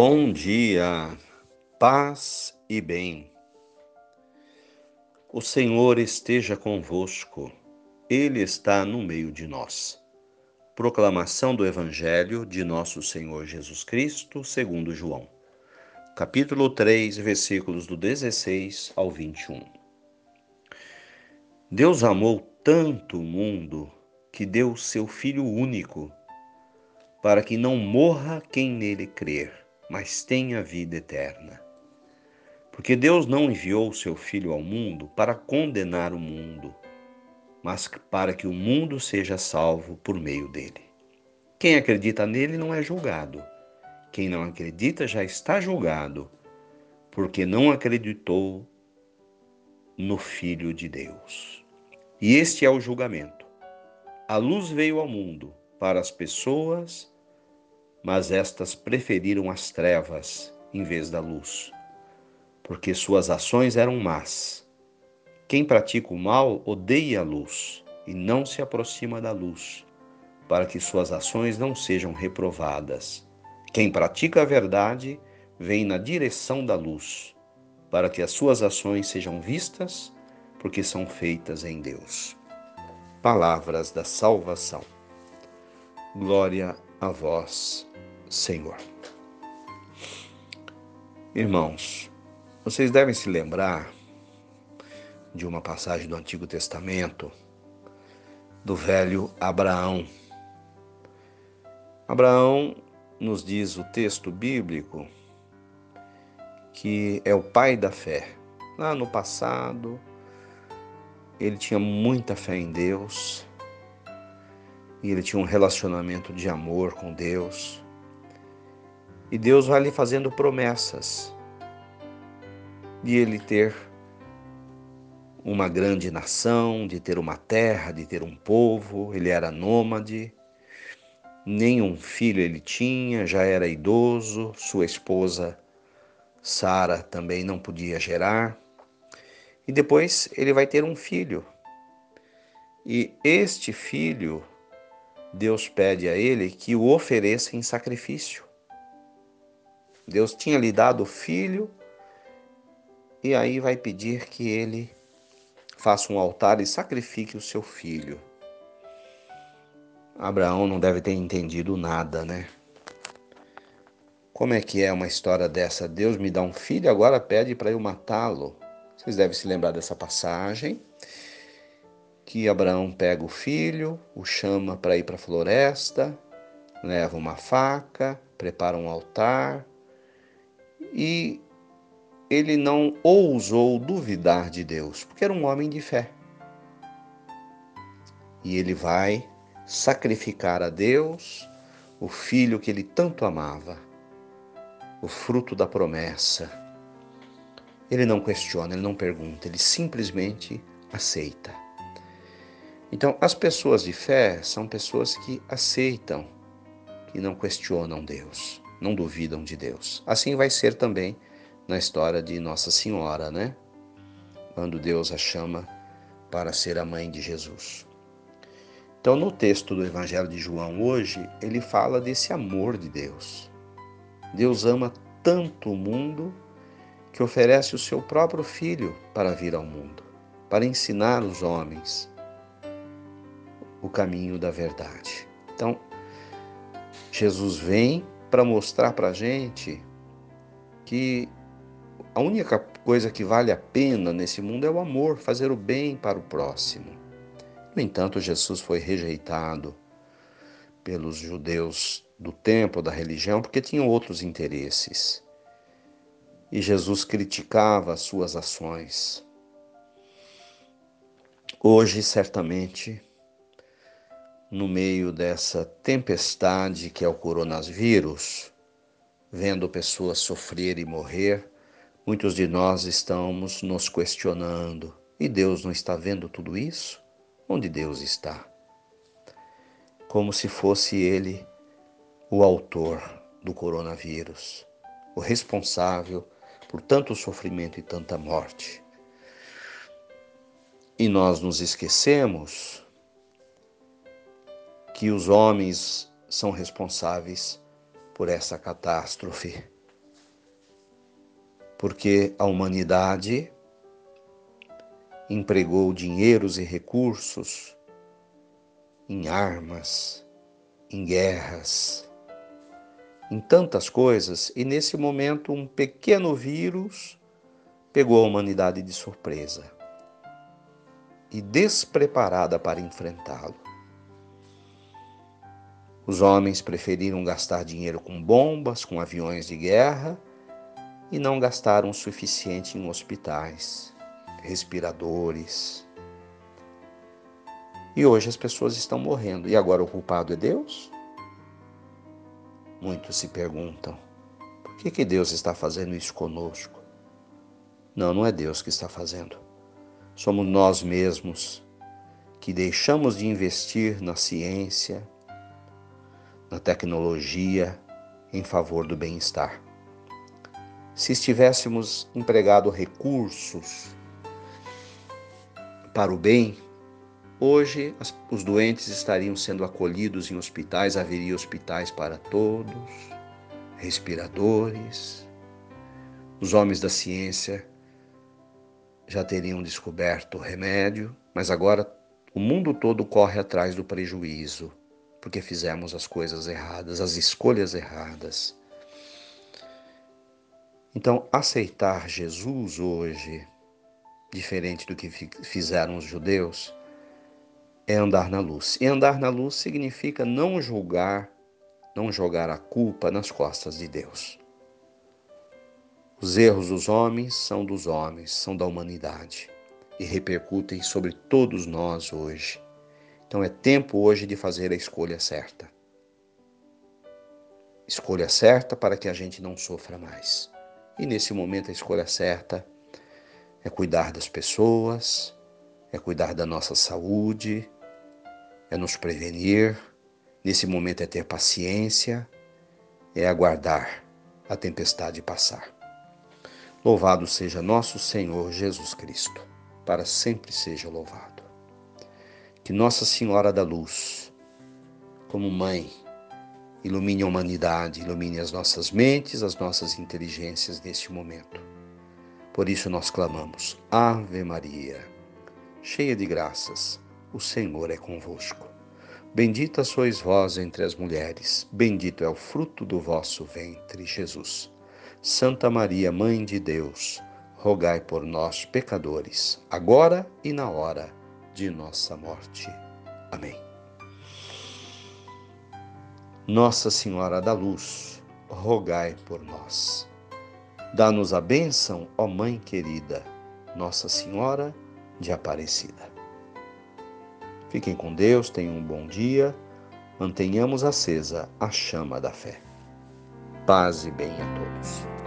Bom dia, paz e bem. O Senhor esteja convosco, Ele está no meio de nós. Proclamação do Evangelho de Nosso Senhor Jesus Cristo, segundo João. Capítulo 3, versículos do 16 ao 21. Deus amou tanto o mundo que deu seu Filho único, para que não morra quem nele crer mas tenha vida eterna. Porque Deus não enviou o seu Filho ao mundo para condenar o mundo, mas para que o mundo seja salvo por meio dele. Quem acredita nele não é julgado. Quem não acredita já está julgado, porque não acreditou no Filho de Deus. E este é o julgamento. A luz veio ao mundo para as pessoas mas estas preferiram as trevas em vez da luz, porque suas ações eram más. Quem pratica o mal odeia a luz e não se aproxima da luz, para que suas ações não sejam reprovadas. Quem pratica a verdade vem na direção da luz, para que as suas ações sejam vistas, porque são feitas em Deus. Palavras da salvação. Glória a vós, Senhor. Irmãos, vocês devem se lembrar de uma passagem do Antigo Testamento do velho Abraão. Abraão nos diz o texto bíblico que é o pai da fé. Lá no passado, ele tinha muita fé em Deus e ele tinha um relacionamento de amor com Deus. E Deus vai lhe fazendo promessas de ele ter uma grande nação, de ter uma terra, de ter um povo. Ele era nômade, nenhum filho ele tinha, já era idoso, sua esposa Sara também não podia gerar. E depois ele vai ter um filho. E este filho, Deus pede a ele que o ofereça em sacrifício. Deus tinha lhe dado o filho e aí vai pedir que ele faça um altar e sacrifique o seu filho. Abraão não deve ter entendido nada, né? Como é que é uma história dessa? Deus me dá um filho, agora pede para eu matá-lo. Vocês devem se lembrar dessa passagem que Abraão pega o filho, o chama para ir para a floresta, leva uma faca, prepara um altar, e ele não ousou duvidar de Deus, porque era um homem de fé. E ele vai sacrificar a Deus o filho que ele tanto amava, o fruto da promessa. Ele não questiona, ele não pergunta, ele simplesmente aceita. Então, as pessoas de fé são pessoas que aceitam, que não questionam Deus não duvidam de Deus. Assim vai ser também na história de Nossa Senhora, né? Quando Deus a chama para ser a mãe de Jesus. Então, no texto do Evangelho de João hoje, ele fala desse amor de Deus. Deus ama tanto o mundo que oferece o seu próprio filho para vir ao mundo, para ensinar os homens o caminho da verdade. Então, Jesus vem para mostrar para a gente que a única coisa que vale a pena nesse mundo é o amor, fazer o bem para o próximo. No entanto, Jesus foi rejeitado pelos judeus do templo, da religião, porque tinham outros interesses. E Jesus criticava as suas ações. Hoje, certamente, no meio dessa tempestade que é o coronavírus, vendo pessoas sofrer e morrer, muitos de nós estamos nos questionando: e Deus não está vendo tudo isso? Onde Deus está? Como se fosse Ele o autor do coronavírus, o responsável por tanto sofrimento e tanta morte. E nós nos esquecemos que os homens são responsáveis por essa catástrofe porque a humanidade empregou dinheiros e recursos em armas, em guerras, em tantas coisas, e nesse momento um pequeno vírus pegou a humanidade de surpresa e despreparada para enfrentá-lo. Os homens preferiram gastar dinheiro com bombas, com aviões de guerra e não gastaram o suficiente em hospitais, respiradores. E hoje as pessoas estão morrendo. E agora o culpado é Deus? Muitos se perguntam: por que, que Deus está fazendo isso conosco? Não, não é Deus que está fazendo. Somos nós mesmos que deixamos de investir na ciência, na tecnologia em favor do bem-estar. Se estivéssemos empregado recursos para o bem, hoje os doentes estariam sendo acolhidos em hospitais, haveria hospitais para todos, respiradores. Os homens da ciência já teriam descoberto o remédio, mas agora o mundo todo corre atrás do prejuízo, porque fizemos as coisas erradas, as escolhas erradas. Então, aceitar Jesus hoje diferente do que fizeram os judeus, é andar na luz. E andar na luz significa não julgar, não jogar a culpa nas costas de Deus. Os erros dos homens são dos homens, são da humanidade e repercutem sobre todos nós hoje. Então é tempo hoje de fazer a escolha certa. Escolha certa para que a gente não sofra mais. E nesse momento a escolha certa é cuidar das pessoas, é cuidar da nossa saúde, é nos prevenir. Nesse momento é ter paciência, é aguardar a tempestade passar. Louvado seja nosso Senhor Jesus Cristo, para sempre seja louvado. Que Nossa Senhora da Luz, como mãe, ilumine a humanidade, ilumine as nossas mentes, as nossas inteligências neste momento por isso nós clamamos: Ave Maria, cheia de graças, o Senhor é convosco. Bendita sois vós entre as mulheres, bendito é o fruto do vosso ventre, Jesus. Santa Maria, Mãe de Deus, rogai por nós, pecadores, agora e na hora de nossa morte. Amém. Nossa Senhora da Luz, rogai por nós. Dá-nos a bênção, ó Mãe querida, Nossa Senhora de Aparecida. Fiquem com Deus, tenham um bom dia, mantenhamos acesa a chama da fé. Paz e bem a todos.